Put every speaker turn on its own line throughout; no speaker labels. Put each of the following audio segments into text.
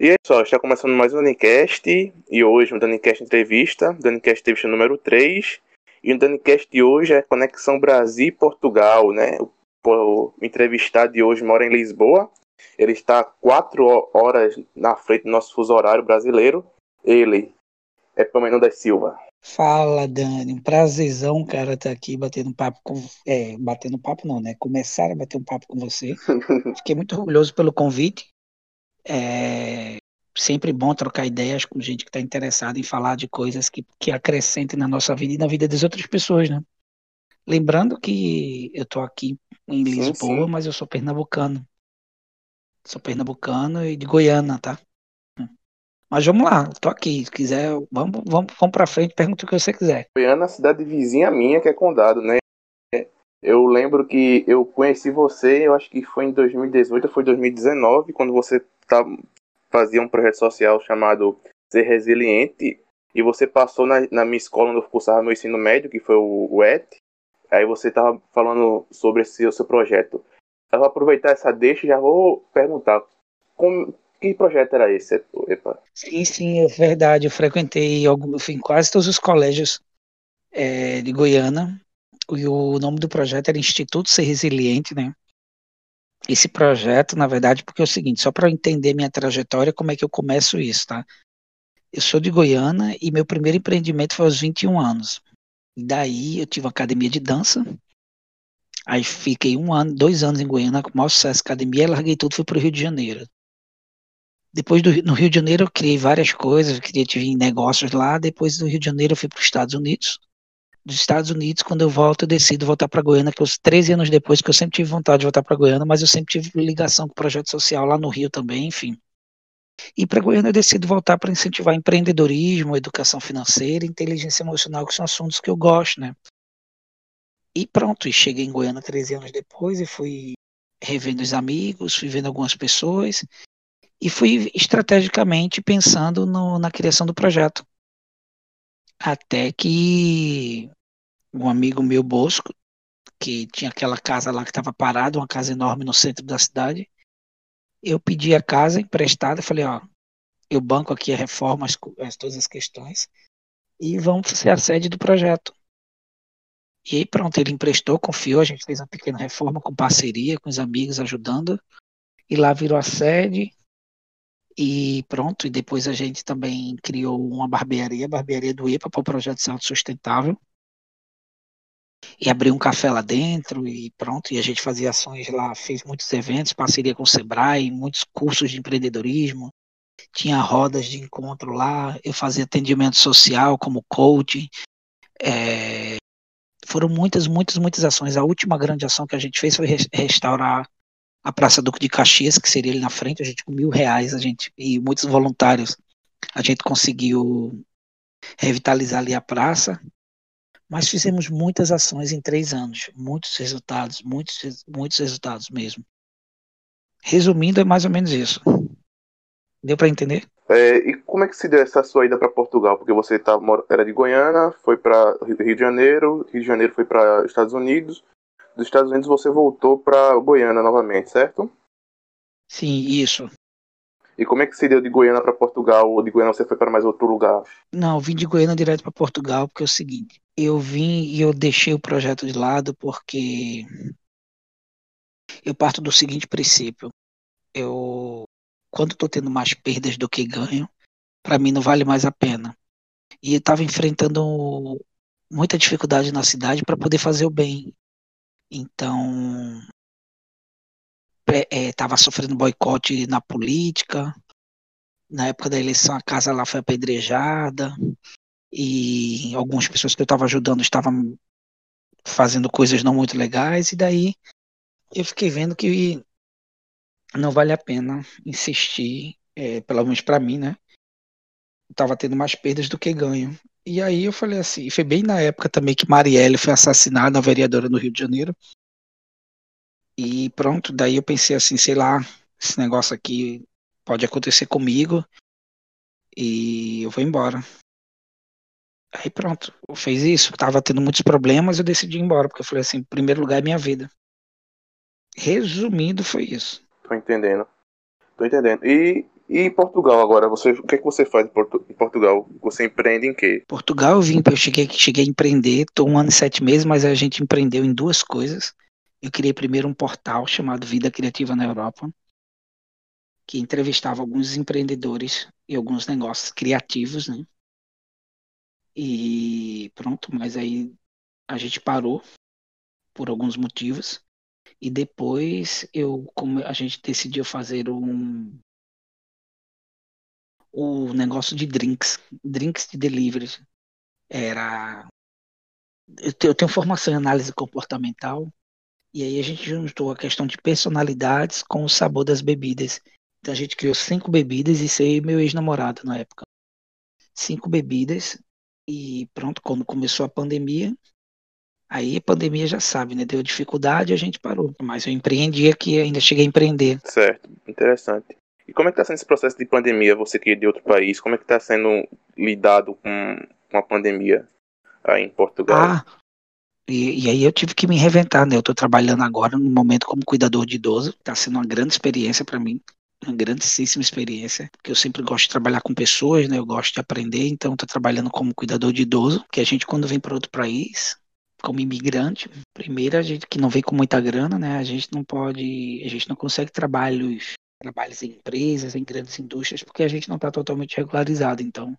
E é só, está começando mais um Danicast, e hoje um Danicast entrevista, Danicast entrevista número 3, e o Danicast de hoje é Conexão Brasil e Portugal, né? O, o entrevistado de hoje mora em Lisboa, ele está quatro horas na frente do nosso fuso horário brasileiro, ele é Palmeiras da Silva.
Fala, Dani, um prazerzão, cara, estar tá aqui batendo um papo com. É, batendo papo não, né? Começar a bater um papo com você. Fiquei muito orgulhoso pelo convite. É sempre bom trocar ideias com gente que está interessada em falar de coisas que, que acrescentem na nossa vida e na vida das outras pessoas, né? Lembrando que eu estou aqui em Lisboa, sim, sim. mas eu sou pernambucano. Sou pernambucano e de Goiânia, tá? Mas vamos lá, tô aqui. Se quiser, vamos, vamos, vamos pra frente, pergunta o que você quiser.
Goiânia é cidade vizinha minha, que é Condado, né? Eu lembro que eu conheci você, eu acho que foi em 2018 ou foi 2019, quando você tá, fazia um projeto social chamado Ser Resiliente, e você passou na, na minha escola onde eu cursava meu ensino médio, que foi o, o ET, aí você tava falando sobre esse seu projeto. Eu vou aproveitar essa deixa e já vou perguntar, como, que projeto era esse, Epa?
Sim, sim, é verdade. Eu frequentei em quase todos os colégios é, de Goiânia. E o nome do projeto era Instituto Ser Resiliente, né? Esse projeto, na verdade, porque é o seguinte, só para entender minha trajetória, como é que eu começo isso, tá? Eu sou de Goiânia e meu primeiro empreendimento foi aos 21 anos. E daí eu tive uma academia de dança. Aí fiquei um ano, dois anos em Goiânia com o maior sucesso academia, larguei tudo, fui para o Rio de Janeiro. Depois do, no Rio de Janeiro eu criei várias coisas, queria tive negócios lá. Depois do Rio de Janeiro eu fui para os Estados Unidos. Dos Estados Unidos, quando eu volto, eu decido voltar para Goiânia, que os 13 anos depois, que eu sempre tive vontade de voltar para Goiânia, mas eu sempre tive ligação com o projeto social lá no Rio também, enfim. E para Goiânia eu decido voltar para incentivar empreendedorismo, educação financeira, inteligência emocional, que são assuntos que eu gosto, né? E pronto, e cheguei em Goiânia 13 anos depois e fui revendo os amigos, fui vendo algumas pessoas e fui estrategicamente pensando no, na criação do projeto. Até que um amigo meu, Bosco, que tinha aquela casa lá que estava parada, uma casa enorme no centro da cidade, eu pedi a casa emprestada, falei, ó, eu banco aqui a reforma, as, as, todas as questões, e vamos ser a sede do projeto. E aí pronto, ele emprestou, confiou, a gente fez uma pequena reforma com parceria, com os amigos ajudando, e lá virou a sede, e pronto, e depois a gente também criou uma barbearia, a barbearia do IPA para o projeto de saúde sustentável. E abriu um café lá dentro e pronto, e a gente fazia ações lá, fez muitos eventos, parceria com o Sebrae, muitos cursos de empreendedorismo, tinha rodas de encontro lá, eu fazia atendimento social como coach. É, foram muitas, muitas, muitas ações. A última grande ação que a gente fez foi restaurar a Praça Duque de Caxias, que seria ali na frente, a gente com mil reais, a gente, e muitos voluntários, a gente conseguiu revitalizar ali a praça, mas fizemos muitas ações em três anos, muitos resultados, muitos, muitos resultados mesmo. Resumindo, é mais ou menos isso. Deu para entender?
É, e como é que se deu essa sua ida para Portugal? Porque você tá, era de Goiânia, foi para Rio de Janeiro, Rio de Janeiro foi para Estados Unidos, dos Estados Unidos você voltou para Goiânia novamente, certo?
Sim, isso.
E como é que se deu de Goiânia para Portugal ou de Goiânia você foi para mais outro lugar?
Não, vim de Goiânia direto para Portugal porque é o seguinte, eu vim e eu deixei o projeto de lado porque eu parto do seguinte princípio. Eu quando estou tendo mais perdas do que ganho, para mim não vale mais a pena. E eu estava enfrentando muita dificuldade na cidade para poder fazer o bem. Então, estava é, sofrendo boicote na política. Na época da eleição, a casa lá foi apedrejada. E algumas pessoas que eu estava ajudando estavam fazendo coisas não muito legais. E daí eu fiquei vendo que não vale a pena insistir, é, pelo menos para mim, né? Estava tendo mais perdas do que ganho. E aí eu falei assim, foi bem na época também que Marielle foi assassinada, a vereadora no Rio de Janeiro. E pronto, daí eu pensei assim, sei lá, esse negócio aqui pode acontecer comigo e eu vou embora. Aí pronto, eu fiz isso, tava tendo muitos problemas, eu decidi ir embora, porque eu falei assim, em primeiro lugar é minha vida. Resumindo, foi isso.
Tô entendendo. Tô entendendo. E E em Portugal agora, você, o que, é que você faz em, Porto, em Portugal? Você empreende em quê?
Portugal eu vim, eu cheguei, cheguei a empreender, estou um ano e sete meses, mas a gente empreendeu em duas coisas. Eu criei primeiro um portal chamado Vida Criativa na Europa, que entrevistava alguns empreendedores e alguns negócios criativos, né? E pronto, mas aí a gente parou por alguns motivos. E depois eu, como a gente decidiu fazer um o negócio de drinks, drinks de delivery. Era eu tenho, eu tenho formação em análise comportamental e aí a gente juntou a questão de personalidades com o sabor das bebidas. Então a gente criou cinco bebidas e sei meu ex-namorado na época. Cinco bebidas e pronto, quando começou a pandemia, aí a pandemia já sabe, né? Deu dificuldade, a gente parou. Mas eu empreendi aqui, ainda cheguei a empreender.
Certo, interessante. E como é que está sendo esse processo de pandemia, você que é de outro país? Como é que está sendo lidado com, com a pandemia aí em Portugal?
Ah, e, e, aí eu tive que me reinventar, né? Eu estou trabalhando agora no momento como cuidador de idoso. Está sendo uma grande experiência para mim uma grandíssima experiência, porque eu sempre gosto de trabalhar com pessoas, né? Eu gosto de aprender, então estou trabalhando como cuidador de idoso, que a gente quando vem para outro país, como imigrante, primeiro a gente que não vem com muita grana, né? A gente não pode, a gente não consegue trabalhos, trabalhos em empresas, em grandes indústrias, porque a gente não está totalmente regularizado. Então,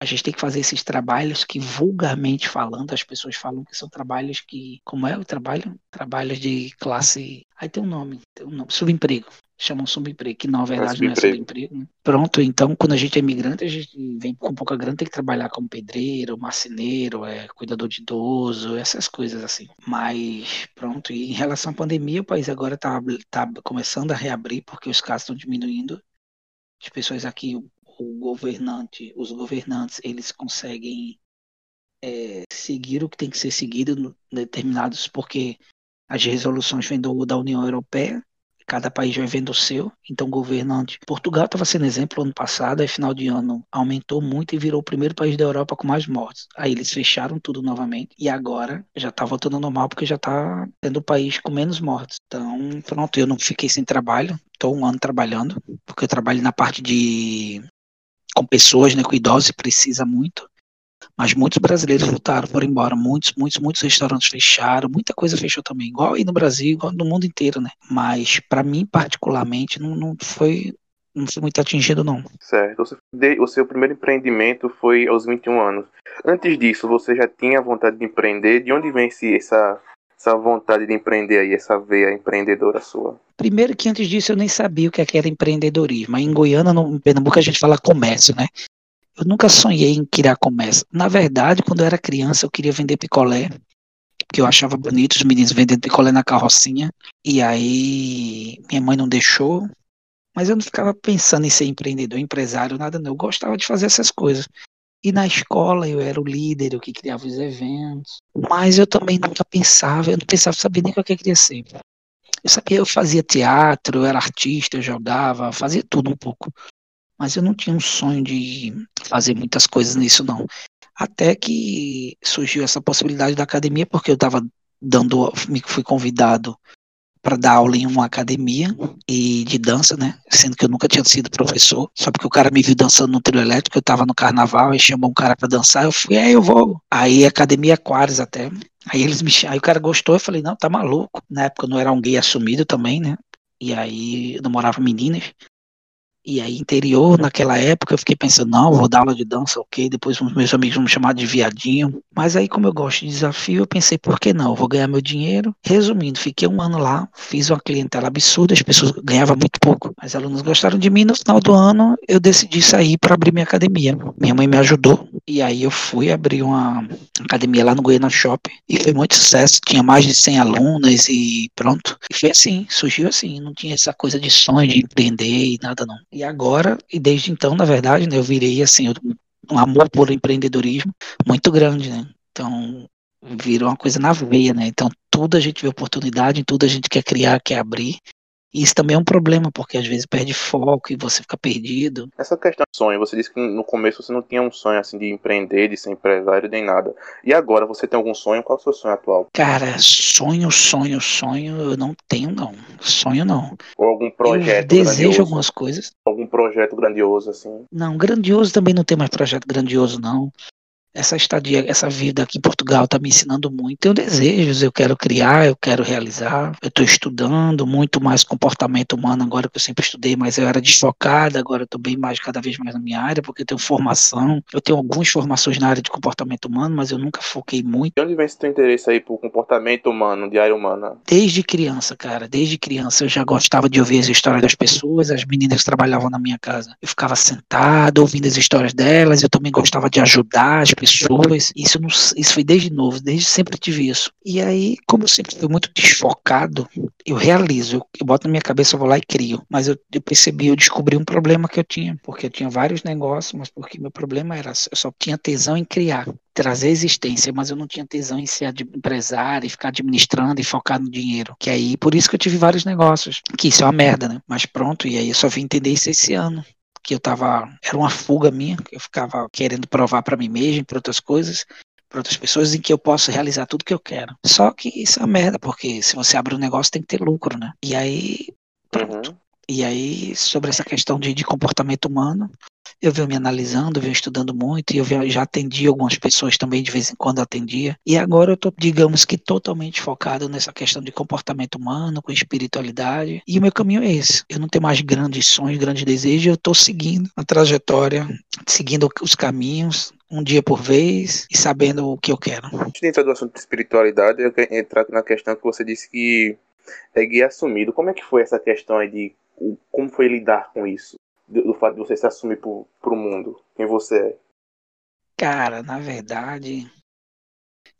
a gente tem que fazer esses trabalhos que, vulgarmente falando, as pessoas falam que são trabalhos que, como é o trabalho? Trabalhos de classe. Aí tem um nome, tem um nome, subemprego. Chamam subemprego, que na verdade não é subemprego. Né? Pronto, então quando a gente é imigrante, a gente vem com pouca grana, tem que trabalhar como pedreiro, marceneiro, é, cuidador de idoso, essas coisas assim. Mas pronto, e em relação à pandemia, o país agora está tá começando a reabrir porque os casos estão diminuindo. As pessoas aqui, o governante, os governantes, eles conseguem é, seguir o que tem que ser seguido determinados, porque as resoluções vêm do, da União Europeia, cada país vai vendo o seu, então governante. Portugal estava sendo exemplo ano passado, aí final de ano aumentou muito e virou o primeiro país da Europa com mais mortes. Aí eles fecharam tudo novamente e agora já está voltando ao normal porque já está sendo o país com menos mortes. Então, pronto, eu não fiquei sem trabalho, estou um ano trabalhando, porque eu trabalho na parte de com pessoas, né, com idosos, precisa muito. Mas muitos brasileiros voltaram, foram embora. Muitos, muitos, muitos restaurantes fecharam. Muita coisa fechou também. Igual aí no Brasil, igual no mundo inteiro, né? Mas para mim, particularmente, não, não foi não fui muito atingido, não.
Certo. O seu primeiro empreendimento foi aos 21 anos. Antes disso, você já tinha vontade de empreender? De onde vem esse, essa, essa vontade de empreender aí, essa veia empreendedora sua?
Primeiro que antes disso eu nem sabia o que é era empreendedorismo. Em Goiânia, no, Pernambuco, a gente fala comércio, né? Eu nunca sonhei em criar comércio. Na verdade, quando eu era criança, eu queria vender picolé, porque eu achava bonito os meninos vendendo picolé na carrocinha. E aí minha mãe não deixou, mas eu não ficava pensando em ser empreendedor, empresário, nada não. Eu gostava de fazer essas coisas. E na escola eu era o líder, eu que criava os eventos. Mas eu também nunca pensava, eu não pensava, sabia nem o que eu queria ser. Eu sabia, eu fazia teatro, eu era artista, eu jogava, fazia tudo um pouco. Mas eu não tinha um sonho de fazer muitas coisas nisso, não. Até que surgiu essa possibilidade da academia, porque eu estava dando, fui convidado para dar aula em uma academia e de dança, né? Sendo que eu nunca tinha sido professor, só porque o cara me viu dançando no trio elétrico, eu estava no carnaval e chamou um cara para dançar, eu fui, aí eu vou. Aí academia Aquários até. Aí eles me aí o cara gostou, eu falei, não, tá maluco. Na época eu não era um gay assumido também, né? E aí eu namorava meninas. E aí, interior, naquela época, eu fiquei pensando, não, vou dar aula de dança, ok. Depois, meus amigos vão me chamar de viadinho. Mas aí, como eu gosto de desafio, eu pensei, por que não? Eu vou ganhar meu dinheiro. Resumindo, fiquei um ano lá, fiz uma clientela absurda, as pessoas ganhavam muito pouco. Mas alunos gostaram de mim. No final do ano, eu decidi sair para abrir minha academia. Minha mãe me ajudou. E aí, eu fui abrir uma academia lá no Goiânia Shopping. E foi muito sucesso. Tinha mais de 100 alunas e pronto. E foi assim, surgiu assim. Não tinha essa coisa de sonho de empreender e nada, não. E agora, e desde então, na verdade, né, eu virei assim, um amor por empreendedorismo muito grande, né? Então, virou uma coisa na veia, né? Então, tudo a gente vê oportunidade, tudo a gente quer criar, quer abrir. E isso também é um problema, porque às vezes perde foco e você fica perdido.
Essa questão de sonho, você disse que no começo você não tinha um sonho assim de empreender, de ser empresário, nem nada. E agora você tem algum sonho? Qual é o seu sonho atual?
Cara, sonho, sonho, sonho, eu não tenho não. Sonho não.
Ou algum projeto?
Eu desejo grandioso. algumas coisas.
Algum projeto grandioso, assim.
Não, grandioso também não tem mais projeto grandioso, não essa estadia, essa vida aqui em Portugal está me ensinando muito. Tenho desejos, eu quero criar, eu quero realizar. Eu estou estudando muito mais comportamento humano agora que eu sempre estudei, mas eu era desfocada, agora estou bem mais, cada vez mais na minha área, porque eu tenho formação. Eu tenho algumas formações na área de comportamento humano, mas eu nunca foquei muito.
De onde vem esse teu interesse aí por comportamento humano, de área humana?
Desde criança, cara, desde criança eu já gostava de ouvir as histórias das pessoas, as meninas que trabalhavam na minha casa. Eu ficava sentado ouvindo as histórias delas, eu também gostava de ajudar as pessoas pessoas. Isso, não, isso foi desde novo, desde sempre tive isso. E aí, como eu sempre fui muito desfocado, eu realizo, eu, eu boto na minha cabeça, eu vou lá e crio. Mas eu, eu, percebi, eu descobri um problema que eu tinha, porque eu tinha vários negócios, mas porque meu problema era, eu só tinha tesão em criar trazer existência, mas eu não tinha tesão em ser empresário e ficar administrando e focar no dinheiro. Que aí, por isso que eu tive vários negócios. Que isso é uma merda, né? Mas pronto, e aí eu só vim entender isso esse ano que eu tava. Era uma fuga minha, que eu ficava querendo provar para mim mesmo, para outras coisas, para outras pessoas, em que eu posso realizar tudo que eu quero. Só que isso é uma merda, porque se você abre um negócio tem que ter lucro, né? E aí. Pronto. Uhum. E aí, sobre essa questão de, de comportamento humano, eu venho me analisando, venho estudando muito, e eu já atendi algumas pessoas também, de vez em quando atendia. E agora eu estou, digamos que, totalmente focado nessa questão de comportamento humano, com espiritualidade. E o meu caminho é esse. Eu não tenho mais grandes sonhos, grandes desejos, eu estou seguindo a trajetória, seguindo os caminhos, um dia por vez e sabendo o que eu quero.
Antes de entrar no assunto de espiritualidade, eu quero entrar na questão que você disse que é guia assumido. Como é que foi essa questão aí de como foi lidar com isso? Do, fato de você se assumir pro, pro mundo, quem você é?
Cara, na verdade,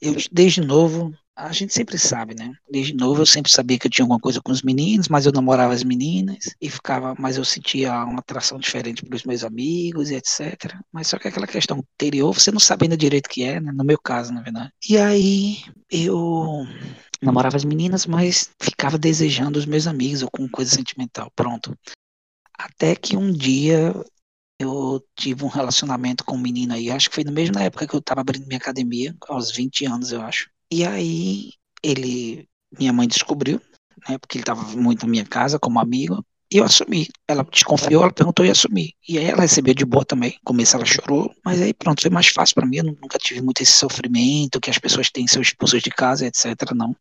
eu desde novo, a gente sempre sabe, né? Desde novo eu sempre sabia que eu tinha alguma coisa com os meninos, mas eu namorava as meninas e ficava, mas eu sentia uma atração diferente para os meus amigos e etc. Mas só que aquela questão anterior, você não sabe ainda direito que é, né? No meu caso, na verdade. E aí eu namorava as meninas, mas ficava desejando os meus amigos ou com coisa sentimental. Pronto. Até que um dia eu tive um relacionamento com um menino aí, acho que foi na mesma época que eu estava abrindo minha academia, aos 20 anos, eu acho. E aí ele, minha mãe descobriu, né, porque ele estava muito na minha casa como amigo, e eu assumi. Ela desconfiou, ela perguntou e assumi. E aí ela recebeu de boa também. No começo ela chorou, mas aí pronto, foi mais fácil para mim. Eu nunca tive muito esse sofrimento que as pessoas têm seus esposos de casa, etc. Não.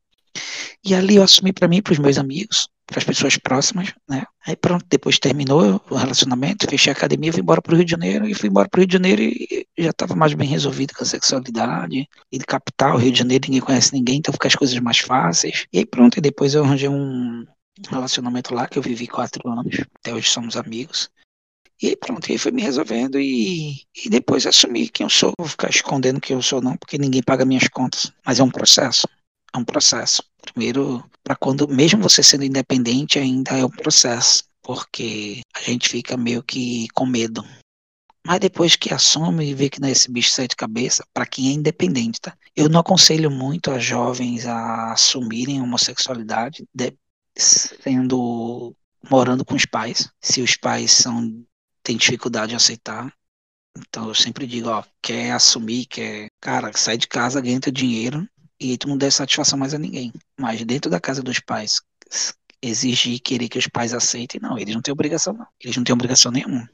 E ali eu assumi para mim, para os meus amigos, para as pessoas próximas, né? Aí pronto, depois terminou o relacionamento, fechei a academia, fui embora para o Rio de Janeiro e fui embora para o Rio de Janeiro e já estava mais bem resolvido com a sexualidade e de capital, Rio de Janeiro ninguém conhece ninguém, então fica as coisas mais fáceis. E aí pronto, e depois eu arranjei um relacionamento lá que eu vivi quatro anos, até hoje somos amigos. E aí pronto, aí foi me resolvendo e, e depois assumi quem eu sou. Vou ficar escondendo quem eu sou não, porque ninguém paga minhas contas. Mas é um processo é um processo. Primeiro, para quando, mesmo você sendo independente, ainda é um processo, porque a gente fica meio que com medo. Mas depois que assume e vê que não é esse bicho sai de cabeça, para quem é independente, tá? Eu não aconselho muito a jovens a assumirem a homossexualidade, de, sendo morando com os pais, se os pais são têm dificuldade em aceitar. Então eu sempre digo, ó, quer assumir, quer, cara, sai de casa, ganha teu dinheiro e tu não der satisfação mais a ninguém. Mas dentro da casa dos pais, exigir querer que os pais aceitem, não, eles não têm obrigação, não. Eles não têm obrigação nenhuma.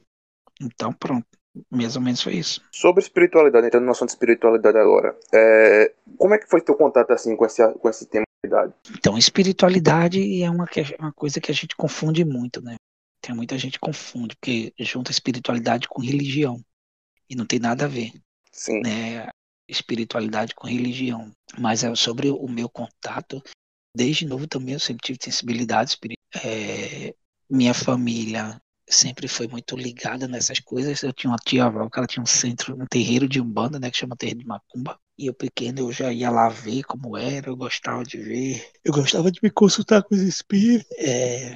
Então, pronto. Mais ou menos foi isso.
Sobre espiritualidade, entrando no assunto de espiritualidade agora, é, como é que foi teu contato assim com esse, com esse tema
espiritualidade? Então, espiritualidade é uma, uma coisa que a gente confunde muito, né? Tem muita gente que confunde, porque junta espiritualidade com religião. E não tem nada a ver.
Sim.
Né? Espiritualidade com religião, mas é sobre o meu contato. Desde novo também eu sempre tive sensibilidade espiritual. É, minha família sempre foi muito ligada nessas coisas. Eu tinha uma tia avó que ela tinha um centro, um terreiro de umbanda, né, que chama terreiro de macumba. E eu pequeno eu já ia lá ver como era, eu gostava de ver. Eu gostava de me consultar com os espíritos. É,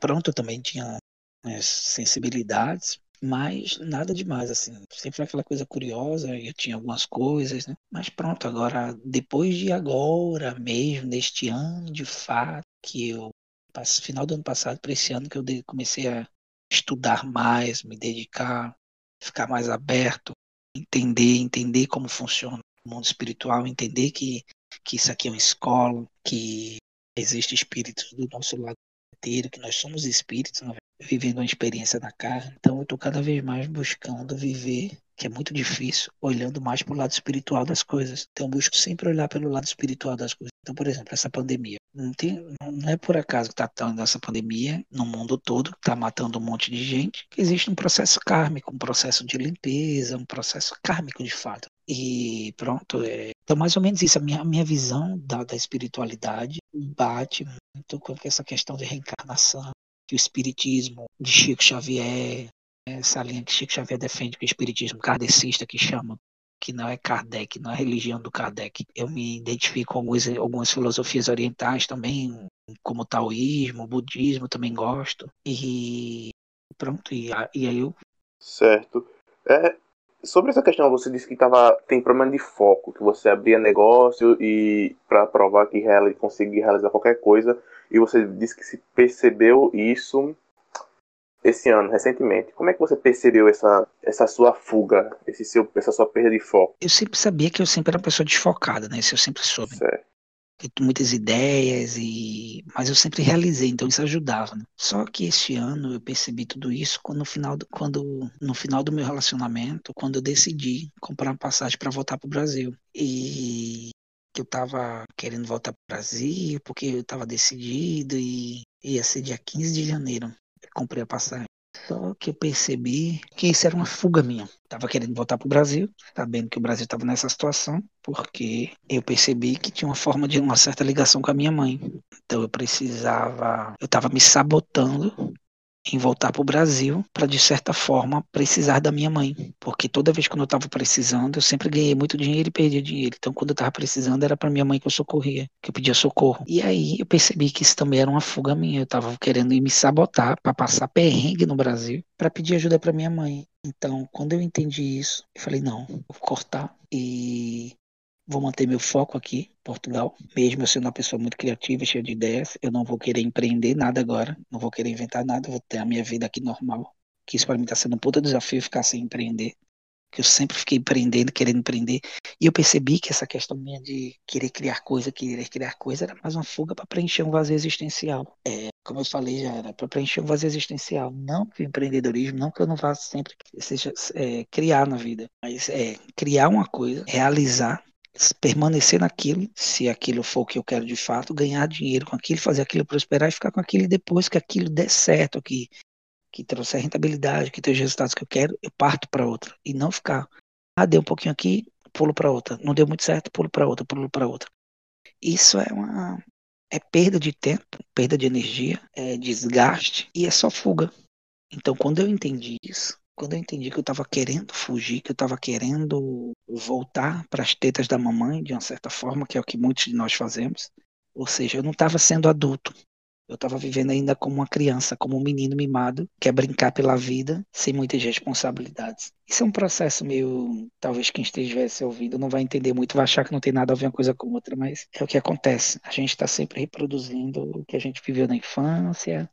pronto, eu também tinha né, sensibilidades mas nada demais, assim. Sempre aquela coisa curiosa, eu tinha algumas coisas, né? Mas pronto, agora, depois de agora mesmo, neste ano, de fato, que eu, final do ano passado para esse ano, que eu comecei a estudar mais, me dedicar, ficar mais aberto, entender, entender como funciona o mundo espiritual, entender que, que isso aqui é uma escola, que existe espíritos do nosso lado inteiro, que nós somos espíritos, na vivendo uma experiência na carne. Então eu estou cada vez mais buscando viver que é muito difícil, olhando mais para o lado espiritual das coisas. Então, eu busco sempre olhar pelo lado espiritual das coisas. Então, por exemplo, essa pandemia. Não, tem, não é por acaso que está tendo essa pandemia no mundo todo, que está matando um monte de gente, que existe um processo kármico, um processo de limpeza, um processo kármico de fato. E pronto, é, então mais ou menos isso. A minha, a minha visão da, da espiritualidade bate muito com essa questão de reencarnação, que o espiritismo de Chico Xavier, essa linha que Chico Xavier defende, que o espiritismo kardecista que chama, que não é Kardec, não é a religião do Kardec. Eu me identifico com algumas, algumas filosofias orientais também, como o taoísmo, o budismo, também gosto. E pronto, e, e aí eu.
Certo. É, sobre essa questão, você disse que tava, tem problema de foco, que você abria negócio e para provar que real, conseguir realizar qualquer coisa, e você disse que se percebeu isso esse ano, recentemente. Como é que você percebeu essa, essa sua fuga, esse seu, essa sua perda de foco?
Eu sempre sabia que eu sempre era uma pessoa desfocada, né? Isso eu sempre soube.
Certo.
muitas ideias, e mas eu sempre realizei, então isso ajudava. Né? Só que este ano eu percebi tudo isso quando no final do, quando, no final do meu relacionamento, quando eu decidi comprar uma passagem para voltar para o Brasil. E que eu estava querendo voltar para o Brasil, porque eu estava decidido e ia ser dia 15 de janeiro comprei a passagem. Só que eu percebi que isso era uma fuga minha. Tava querendo voltar pro Brasil, sabendo que o Brasil estava nessa situação, porque eu percebi que tinha uma forma de uma certa ligação com a minha mãe. Então eu precisava, eu estava me sabotando em voltar para o Brasil para, de certa forma, precisar da minha mãe. Porque toda vez que eu estava precisando, eu sempre ganhei muito dinheiro e perdia dinheiro. Então, quando eu estava precisando, era para minha mãe que eu socorria, que eu pedia socorro. E aí eu percebi que isso também era uma fuga minha. Eu estava querendo me sabotar para passar perrengue no Brasil para pedir ajuda para minha mãe. Então, quando eu entendi isso, eu falei: não, vou cortar e Vou manter meu foco aqui, Portugal. Mesmo eu sendo uma pessoa muito criativa cheia de ideias, eu não vou querer empreender nada agora, não vou querer inventar nada, vou ter a minha vida aqui normal. Que isso para mim está sendo um puta desafio ficar sem empreender. Que eu sempre fiquei empreendendo, querendo empreender. E eu percebi que essa questão minha de querer criar coisa, querer criar coisa, era mais uma fuga para preencher um vazio existencial. É, como eu falei, já era para preencher um vazio existencial. Não que o empreendedorismo, não que eu não vá sempre seja é, criar na vida, mas é criar uma coisa, realizar permanecer naquilo, se aquilo for o que eu quero de fato, ganhar dinheiro com aquilo, fazer aquilo prosperar e ficar com aquilo e depois que aquilo der certo, que, que trouxer rentabilidade, que tenha os resultados que eu quero, eu parto para outra e não ficar, ah, deu um pouquinho aqui, pulo para outra, não deu muito certo, pulo para outra, pulo para outra. Isso é uma é perda de tempo, perda de energia, é desgaste e é só fuga. Então, quando eu entendi isso, quando eu entendi que eu estava querendo fugir, que eu estava querendo voltar para as tetas da mamãe, de uma certa forma, que é o que muitos de nós fazemos, ou seja, eu não estava sendo adulto. Eu estava vivendo ainda como uma criança, como um menino mimado, que quer brincar pela vida sem muitas responsabilidades. Isso é um processo meio. Talvez quem estivesse ouvindo não vai entender muito, vai achar que não tem nada a ver uma coisa com outra, mas é o que acontece. A gente está sempre reproduzindo o que a gente viveu na infância,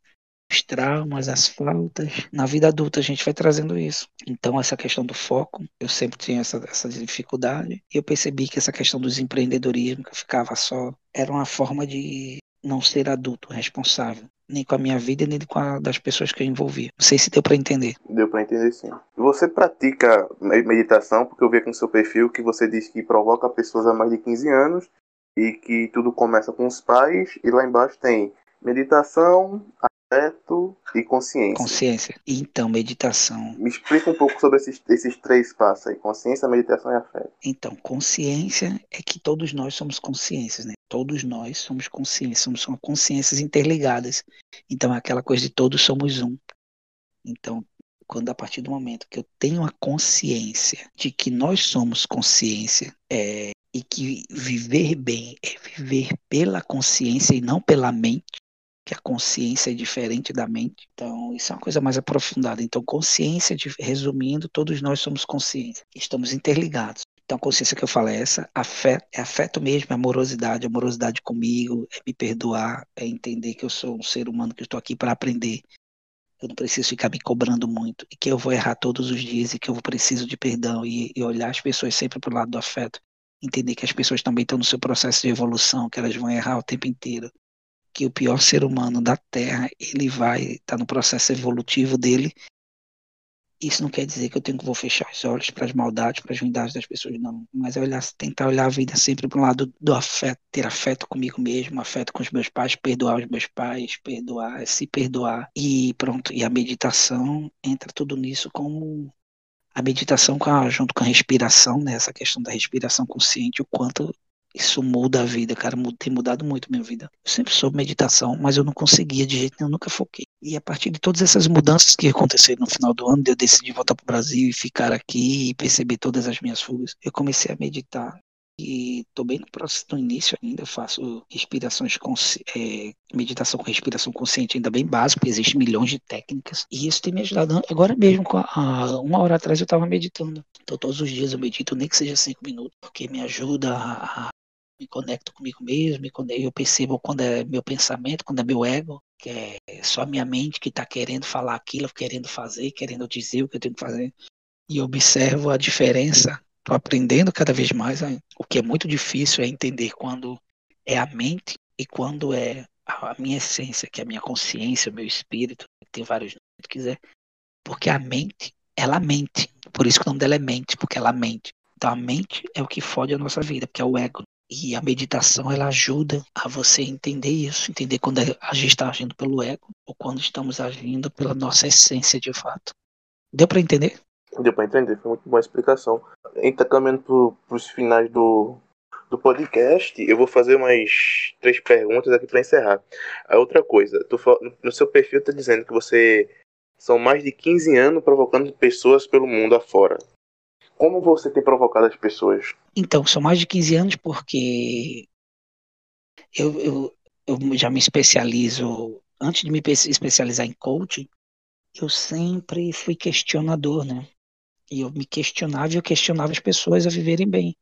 os traumas, as faltas. Na vida adulta a gente vai trazendo isso. Então essa questão do foco, eu sempre tinha essa, essa dificuldade. E eu percebi que essa questão do empreendedorismo, que eu ficava só, era uma forma de não ser adulto, responsável. Nem com a minha vida, nem com a das pessoas que eu envolvia. Não sei se deu para entender.
Deu para entender sim. Você pratica meditação, porque eu vi aqui no seu perfil que você diz que provoca pessoas há mais de 15 anos e que tudo começa com os pais, e lá embaixo tem meditação, afeto e consciência.
Consciência. Então, meditação.
Me explica um pouco sobre esses, esses três passos aí: consciência, meditação e afeto.
Então, consciência é que todos nós somos consciências, né? Todos nós somos consciências, somos consciências interligadas. Então, é aquela coisa de todos somos um. Então, quando a partir do momento que eu tenho a consciência de que nós somos consciência é, e que viver bem é viver pela consciência e não pela mente, que a consciência é diferente da mente. Então, isso é uma coisa mais aprofundada. Então, consciência, resumindo, todos nós somos consciência, estamos interligados. Então, a consciência que eu falo é essa, afeto, é afeto mesmo, é amorosidade, amorosidade comigo, é me perdoar, é entender que eu sou um ser humano que estou aqui para aprender. Eu não preciso ficar me cobrando muito e que eu vou errar todos os dias e que eu preciso de perdão e, e olhar as pessoas sempre para o lado do afeto. Entender que as pessoas também estão no seu processo de evolução, que elas vão errar o tempo inteiro que o pior ser humano da Terra, ele vai estar tá no processo evolutivo dele. Isso não quer dizer que eu tenho que vou fechar os olhos para as maldades, para as ruindades das pessoas, não. Mas é olhar, tentar olhar a vida sempre para o lado do afeto, ter afeto comigo mesmo, afeto com os meus pais, perdoar os meus pais, perdoar, se perdoar. E pronto, e a meditação entra tudo nisso como a meditação com a, junto com a respiração, né, essa questão da respiração consciente, o quanto isso muda a vida, cara, tem mudado muito minha vida. Eu sempre soube meditação, mas eu não conseguia de jeito nenhum, nunca foquei. E a partir de todas essas mudanças que aconteceram no final do ano, eu decidi voltar para o Brasil e ficar aqui e perceber todas as minhas fugas, eu comecei a meditar e estou bem no processo do início ainda, faço respirações é, meditação com respiração consciente ainda bem básico, existem milhões de técnicas e isso tem me ajudado. Agora mesmo, a, uma hora atrás eu estava meditando, então todos os dias eu medito, nem que seja cinco minutos, porque me ajuda a me conecto comigo mesmo, me conecto, eu percebo quando é meu pensamento, quando é meu ego, que é só minha mente que está querendo falar aquilo, querendo fazer, querendo dizer o que eu tenho que fazer, e observo a diferença Estou aprendendo cada vez mais. O que é muito difícil é entender quando é a mente e quando é a minha essência, que é a minha consciência, o meu espírito, tem vários nomes que quiser. Porque a mente, ela mente. Por isso que o nome dela é mente, porque ela mente. Então a mente é o que fode a nossa vida, porque é o ego. E a meditação ela ajuda a você entender isso, entender quando a gente está agindo pelo ego ou quando estamos agindo pela nossa essência de fato. Deu para entender?
Deu para entender, foi muito boa a explicação. Tá caminhando para os finais do, do podcast. Eu vou fazer umas três perguntas aqui para encerrar. A outra coisa, tu, no seu perfil tá dizendo que você são mais de 15 anos provocando pessoas pelo mundo afora. Como você tem provocado as pessoas?
Então, são mais de 15 anos porque eu, eu, eu já me especializo, antes de me especializar em coaching, eu sempre fui questionador, né? E eu me questionava e eu questionava as pessoas a viverem bem.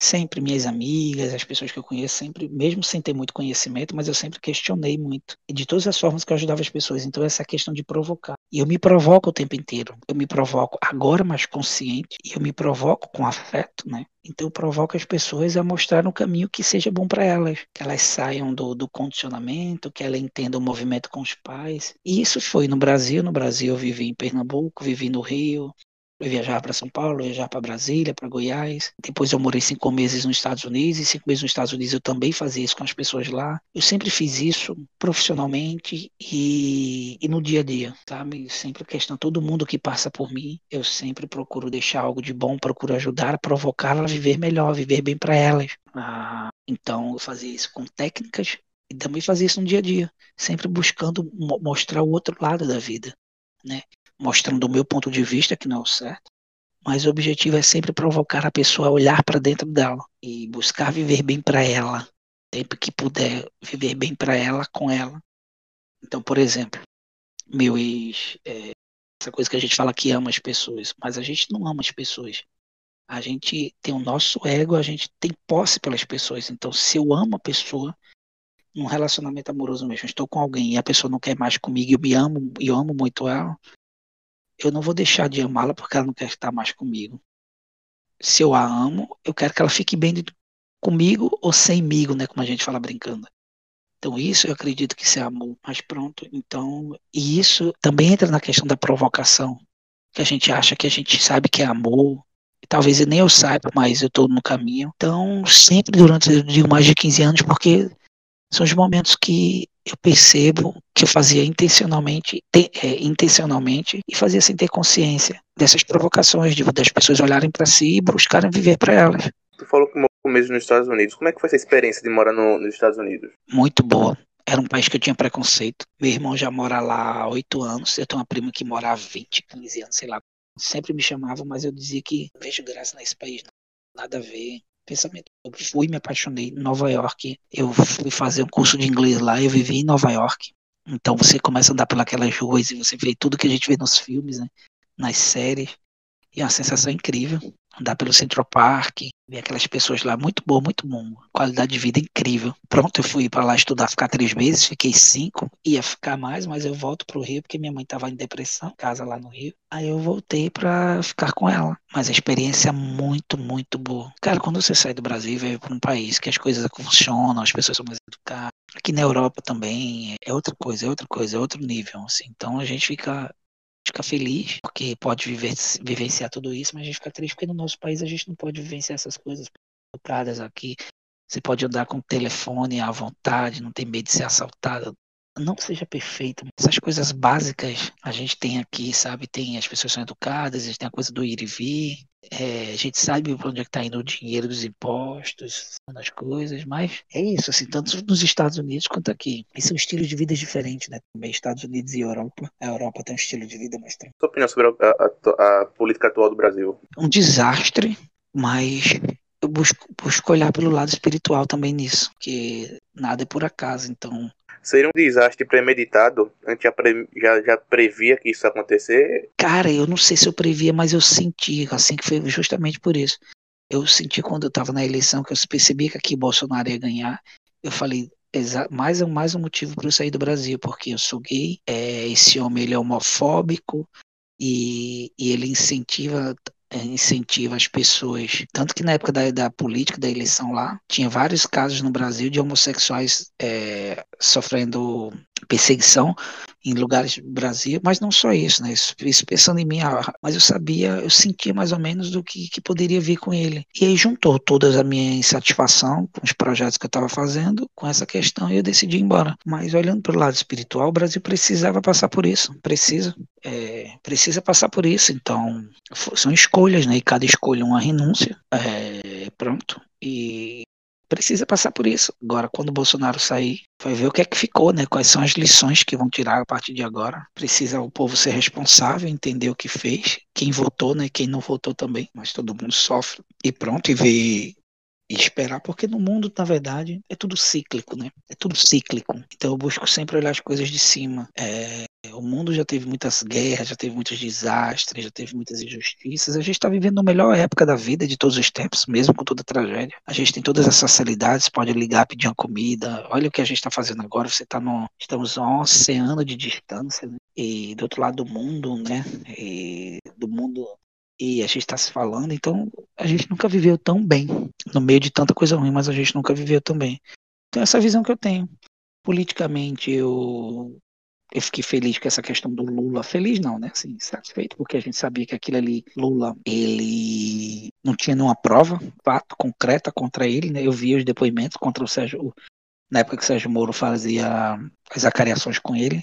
Sempre minhas amigas, as pessoas que eu conheço, sempre, mesmo sem ter muito conhecimento, mas eu sempre questionei muito. E de todas as formas que eu ajudava as pessoas. Então, essa questão de provocar. E eu me provoco o tempo inteiro. Eu me provoco agora mais consciente. E eu me provoco com afeto, né? Então, provoco as pessoas a mostrar um caminho que seja bom para elas. Que elas saiam do, do condicionamento, que elas entendam o movimento com os pais. E isso foi no Brasil. No Brasil, eu vivi em Pernambuco, vivi no Rio, eu viajava para São Paulo, eu viajava para Brasília, para Goiás. Depois eu morei cinco meses nos Estados Unidos, e cinco meses nos Estados Unidos eu também fazia isso com as pessoas lá. Eu sempre fiz isso profissionalmente e, e no dia a dia, sabe? Sempre questão, todo mundo que passa por mim, eu sempre procuro deixar algo de bom, procuro ajudar, provocá-la a viver melhor, viver bem para elas. Ah, então eu fazia isso com técnicas e também fazia isso no dia a dia, sempre buscando mostrar o outro lado da vida, né? Mostrando o meu ponto de vista, que não é o certo, mas o objetivo é sempre provocar a pessoa a olhar para dentro dela e buscar viver bem para ela, sempre que puder viver bem para ela, com ela. Então, por exemplo, meu ex, é, essa coisa que a gente fala que ama as pessoas, mas a gente não ama as pessoas. A gente tem o nosso ego, a gente tem posse pelas pessoas. Então, se eu amo a pessoa, num relacionamento amoroso mesmo, estou com alguém e a pessoa não quer mais comigo, eu me amo e amo muito ela, eu não vou deixar de amá-la porque ela não quer estar mais comigo. Se eu a amo, eu quero que ela fique bem comigo ou semigo, né, como a gente fala brincando. Então isso eu acredito que isso é amor, mas pronto, então, e isso também entra na questão da provocação, que a gente acha que a gente sabe que é amor, talvez nem eu saiba, mas eu estou no caminho. Então, sempre durante, eu digo mais de 15 anos, porque são os momentos que eu percebo que eu fazia intencionalmente, te, é, intencionalmente e fazia sem ter consciência dessas provocações de, das pessoas olharem para si e buscarem viver para elas.
Tu falou que morou mesmo nos Estados Unidos. Como é que foi essa experiência de morar no, nos Estados Unidos?
Muito boa. Era um país que eu tinha preconceito. Meu irmão já mora lá há oito anos. Eu tenho uma prima que mora há 20, 15 anos, sei lá. Sempre me chamavam, mas eu dizia que vejo graça nesse país. Não. Nada a ver pensamento. Eu fui, me apaixonei em Nova York. Eu fui fazer um curso de inglês lá, eu vivi em Nova York. Então você começa a andar pelas ruas e você vê tudo que a gente vê nos filmes, né? nas séries. E é uma sensação incrível. Andar pelo Central Park, ver aquelas pessoas lá, muito bom, muito bom, qualidade de vida incrível. Pronto, eu fui para lá estudar, ficar três meses, fiquei cinco, ia ficar mais, mas eu volto pro Rio porque minha mãe estava em depressão, casa lá no Rio. Aí eu voltei para ficar com ela. Mas a experiência é muito, muito boa. Cara, quando você sai do Brasil e vai para um país que as coisas funcionam, as pessoas são mais educadas, aqui na Europa também é outra coisa, é outra coisa, é outro nível, assim. Então a gente fica fica feliz, porque pode viver, vivenciar tudo isso, mas a gente fica triste porque no nosso país a gente não pode vivenciar essas coisas educadas aqui. Você pode andar com o telefone à vontade, não tem medo de ser assaltado. Não seja perfeito. Essas coisas básicas a gente tem aqui, sabe? Tem as pessoas são educadas, a gente tem a coisa do ir e vir, é, a gente sabe para onde é está indo o dinheiro dos impostos, das coisas, mas é isso, assim, tanto nos Estados Unidos quanto aqui. E são estilos de vida diferentes, né? Também Estados Unidos e Europa. A Europa tem um estilo de vida mais tranquilo.
Sua opinião sobre a, a, a política atual do Brasil?
Um desastre, mas eu busco, busco olhar pelo lado espiritual também nisso, que nada é por acaso, então
seria um desastre premeditado? A gente já, pre, já, já previa que isso ia acontecer?
Cara, eu não sei se eu previa, mas eu senti, assim, que foi justamente por isso. Eu senti quando eu estava na eleição que eu percebi que aqui Bolsonaro ia ganhar. Eu falei, mais, mais um motivo para eu sair do Brasil, porque eu sou gay, é, esse homem ele é homofóbico e, e ele incentiva incentiva as pessoas. Tanto que na época da, da política, da eleição lá, tinha vários casos no Brasil de homossexuais é, sofrendo perseguição em lugares do Brasil, mas não só isso, né? Isso, pensando em mim, ah, mas eu sabia, eu sentia mais ou menos do que, que poderia vir com ele. E aí juntou toda a minha insatisfação com os projetos que eu estava fazendo, com essa questão, e eu decidi ir embora. Mas olhando para o lado espiritual, o Brasil precisava passar por isso, precisa, é, precisa passar por isso. Então, são escolhas, né? E cada escolha é uma renúncia. É, pronto. E precisa passar por isso. Agora, quando o Bolsonaro sair, vai ver o que é que ficou, né? Quais são as lições que vão tirar a partir de agora. Precisa o povo ser responsável, entender o que fez, quem votou, né? Quem não votou também. Mas todo mundo sofre. E pronto, e ver e esperar, porque no mundo, na verdade, é tudo cíclico, né? É tudo cíclico. Então eu busco sempre olhar as coisas de cima. É, o mundo já teve muitas guerras, já teve muitos desastres, já teve muitas injustiças. A gente está vivendo a melhor época da vida de todos os tempos, mesmo com toda a tragédia. A gente tem todas essas facilidades, pode ligar, pedir uma comida. Olha o que a gente está fazendo agora. Você está no. Estamos a um oceano de distância, né? E do outro lado do mundo, né? E do mundo e a gente está se falando, então a gente nunca viveu tão bem, no meio de tanta coisa ruim, mas a gente nunca viveu tão bem. Então essa visão que eu tenho. Politicamente eu eu fiquei feliz com essa questão do Lula. Feliz não, né? Assim, satisfeito, porque a gente sabia que aquilo ali, Lula, ele não tinha nenhuma prova, fato, concreta contra ele, né? Eu vi os depoimentos contra o Sérgio, na época que o Sérgio Moro fazia as acariações com ele.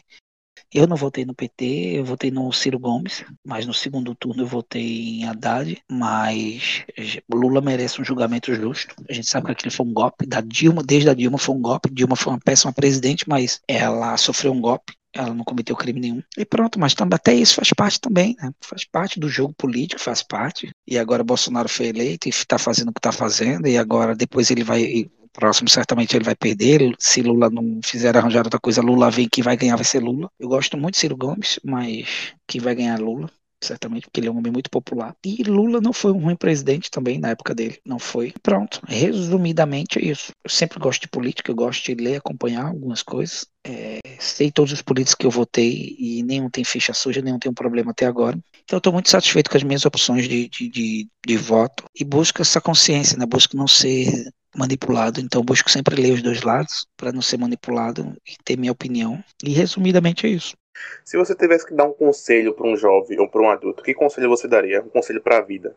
Eu não votei no PT, eu votei no Ciro Gomes, mas no segundo turno eu votei em Haddad, mas Lula merece um julgamento justo. A gente sabe que aquilo foi um golpe da Dilma, desde a Dilma foi um golpe. Dilma foi uma péssima presidente, mas ela sofreu um golpe ela não cometeu crime nenhum. E pronto, mas até isso faz parte também, né? Faz parte do jogo político, faz parte. E agora Bolsonaro foi eleito e está fazendo o que está fazendo, e agora depois ele vai próximo certamente ele vai perder. Se Lula não fizer arranjar outra coisa, Lula vem que vai ganhar, vai ser Lula. Eu gosto muito de Ciro Gomes, mas quem vai ganhar é Lula certamente, porque ele é um homem muito popular. E Lula não foi um ruim presidente também na época dele, não foi. Pronto, resumidamente é isso. Eu sempre gosto de política, eu gosto de ler, acompanhar algumas coisas. É, sei todos os políticos que eu votei e nenhum tem ficha suja, nenhum tem um problema até agora. Então estou muito satisfeito com as minhas opções de, de, de, de voto e busco essa consciência, né? busco não ser manipulado. Então busco sempre ler os dois lados para não ser manipulado e ter minha opinião. E resumidamente é isso.
Se você tivesse que dar um conselho para um jovem ou para um adulto, que conselho você daria? Um conselho para a vida?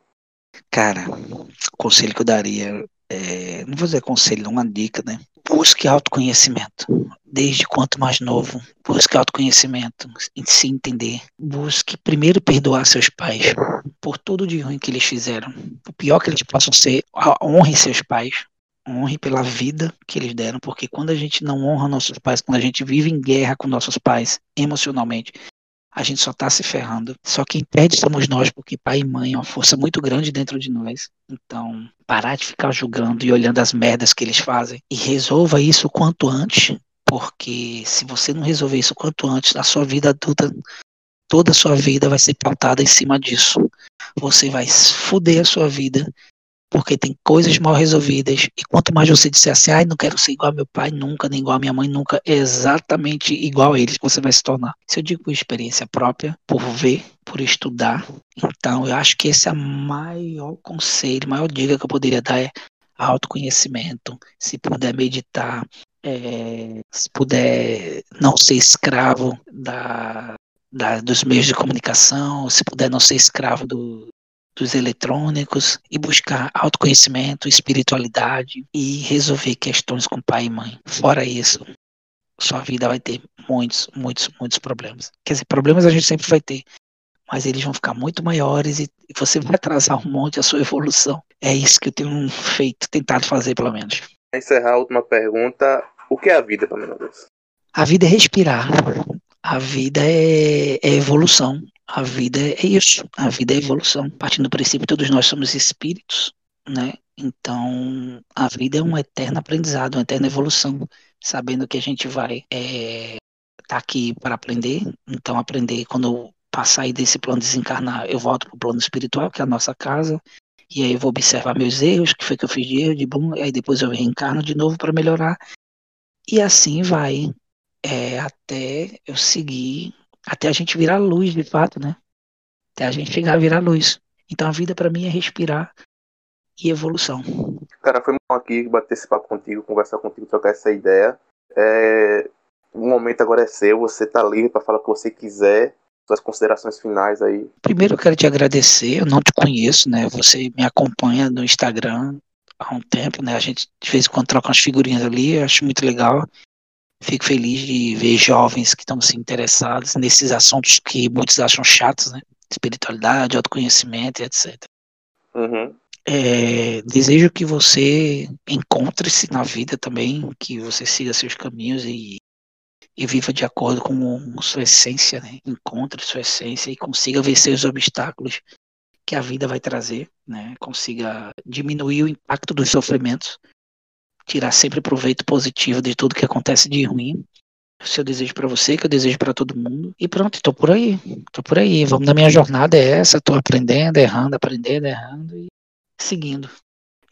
Cara, o conselho que eu daria, é, não vou dizer conselho, uma dica, né? Busque autoconhecimento. Desde quanto mais novo, busque autoconhecimento, se entender. Busque primeiro perdoar seus pais por tudo de ruim que eles fizeram. O pior que eles possam ser, honre seus pais honre pela vida que eles deram, porque quando a gente não honra nossos pais, quando a gente vive em guerra com nossos pais emocionalmente, a gente só está se ferrando. Só quem perde somos nós, porque pai e mãe é uma força muito grande dentro de nós. Então, parar de ficar julgando e olhando as merdas que eles fazem e resolva isso o quanto antes, porque se você não resolver isso o quanto antes, a sua vida adulta toda a sua vida vai ser pautada em cima disso. Você vai fuder a sua vida porque tem coisas mal resolvidas. E quanto mais você disser assim, ai, não quero ser igual ao meu pai nunca, nem igual à minha mãe nunca, é exatamente igual a eles que você vai se tornar. Se eu digo por experiência própria, por ver, por estudar, então eu acho que esse é o maior conselho, a maior dica que eu poderia dar é autoconhecimento, se puder meditar, é, se puder não ser escravo da, da, dos meios de comunicação, se puder não ser escravo do, dos eletrônicos e buscar autoconhecimento, espiritualidade e resolver questões com pai e mãe. Fora isso, sua vida vai ter muitos, muitos, muitos problemas. Quer dizer, problemas a gente sempre vai ter, mas eles vão ficar muito maiores e você vai atrasar um monte a sua evolução. É isso que eu tenho feito, tentado fazer pelo menos.
Para encerrar a última pergunta, o que é a vida para mim, Deus?
A vida é respirar. A vida é, é evolução. A vida é isso, a vida é evolução. Partindo do princípio todos nós somos espíritos, né? Então, a vida é um eterno aprendizado, uma eterna evolução, sabendo que a gente vai estar é, tá aqui para aprender. Então, aprender quando eu passar desse plano desencarnar, eu volto para o plano espiritual, que é a nossa casa, e aí eu vou observar meus erros, que foi que eu fiz de erro, de bom, e aí depois eu reencarno de novo para melhorar. E assim vai, é, até eu seguir até a gente virar luz, de fato, né? Até a gente chegar a virar luz. Então a vida para mim é respirar e evolução.
Cara, foi bom aqui bater esse papo contigo, conversar contigo, trocar essa ideia. É... O momento agora é seu, você tá livre para falar o que você quiser. Suas considerações finais aí.
Primeiro eu quero te agradecer, eu não te conheço, né? Você me acompanha no Instagram há um tempo, né? A gente de vez em quando troca umas figurinhas ali, acho muito legal. Fico feliz de ver jovens que estão se interessados nesses assuntos que muitos acham chatos, né? Espiritualidade, autoconhecimento, etc.
Uhum.
É, desejo que você encontre-se na vida também, que você siga seus caminhos e, e viva de acordo com sua essência, né? Encontre sua essência e consiga vencer os obstáculos que a vida vai trazer, né? Consiga diminuir o impacto dos sofrimentos tirar sempre proveito positivo de tudo que acontece de ruim. O desejo para você, que eu desejo para todo mundo. E pronto, tô por aí. Tô por aí. Vamos na minha jornada é essa, tô aprendendo, errando, aprendendo, errando e seguindo.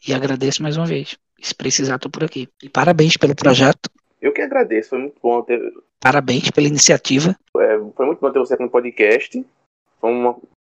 E agradeço mais uma vez. Se precisar, tô por aqui. E parabéns pelo projeto.
Eu que agradeço, foi muito bom ter.
Parabéns pela iniciativa.
É, foi muito bom ter você aqui no podcast. Foi uma,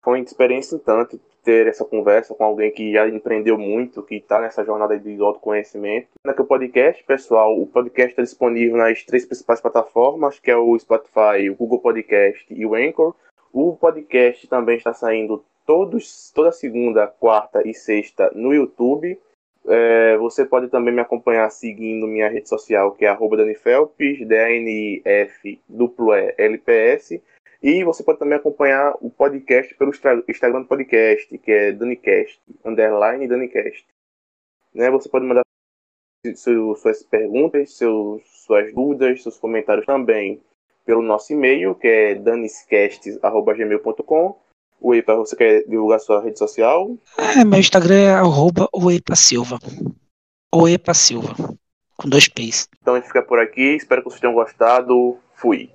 foi uma experiência tanto ter essa conversa com alguém que já empreendeu muito, que está nessa jornada de autoconhecimento. Aqui o podcast, pessoal, o podcast está disponível nas três principais plataformas, que é o Spotify, o Google Podcast e o Anchor. O podcast também está saindo todos, toda segunda, quarta e sexta no YouTube. É, você pode também me acompanhar seguindo minha rede social, que é arroba Danifelpes, D-A-N-I-F, duplo E, L-P-S. E você pode também acompanhar o podcast pelo Instagram do podcast, que é DaniCast, underline DaniCast. Né? Você pode mandar suas perguntas, seus, suas dúvidas, seus comentários também pelo nosso e-mail, que é daniscast.gmail.com. O Eipa, você quer divulgar sua rede social?
É, meu Instagram é arroba Silva. Oepa Silva. Com dois P's.
Então a gente fica por aqui. Espero que vocês tenham gostado. Fui.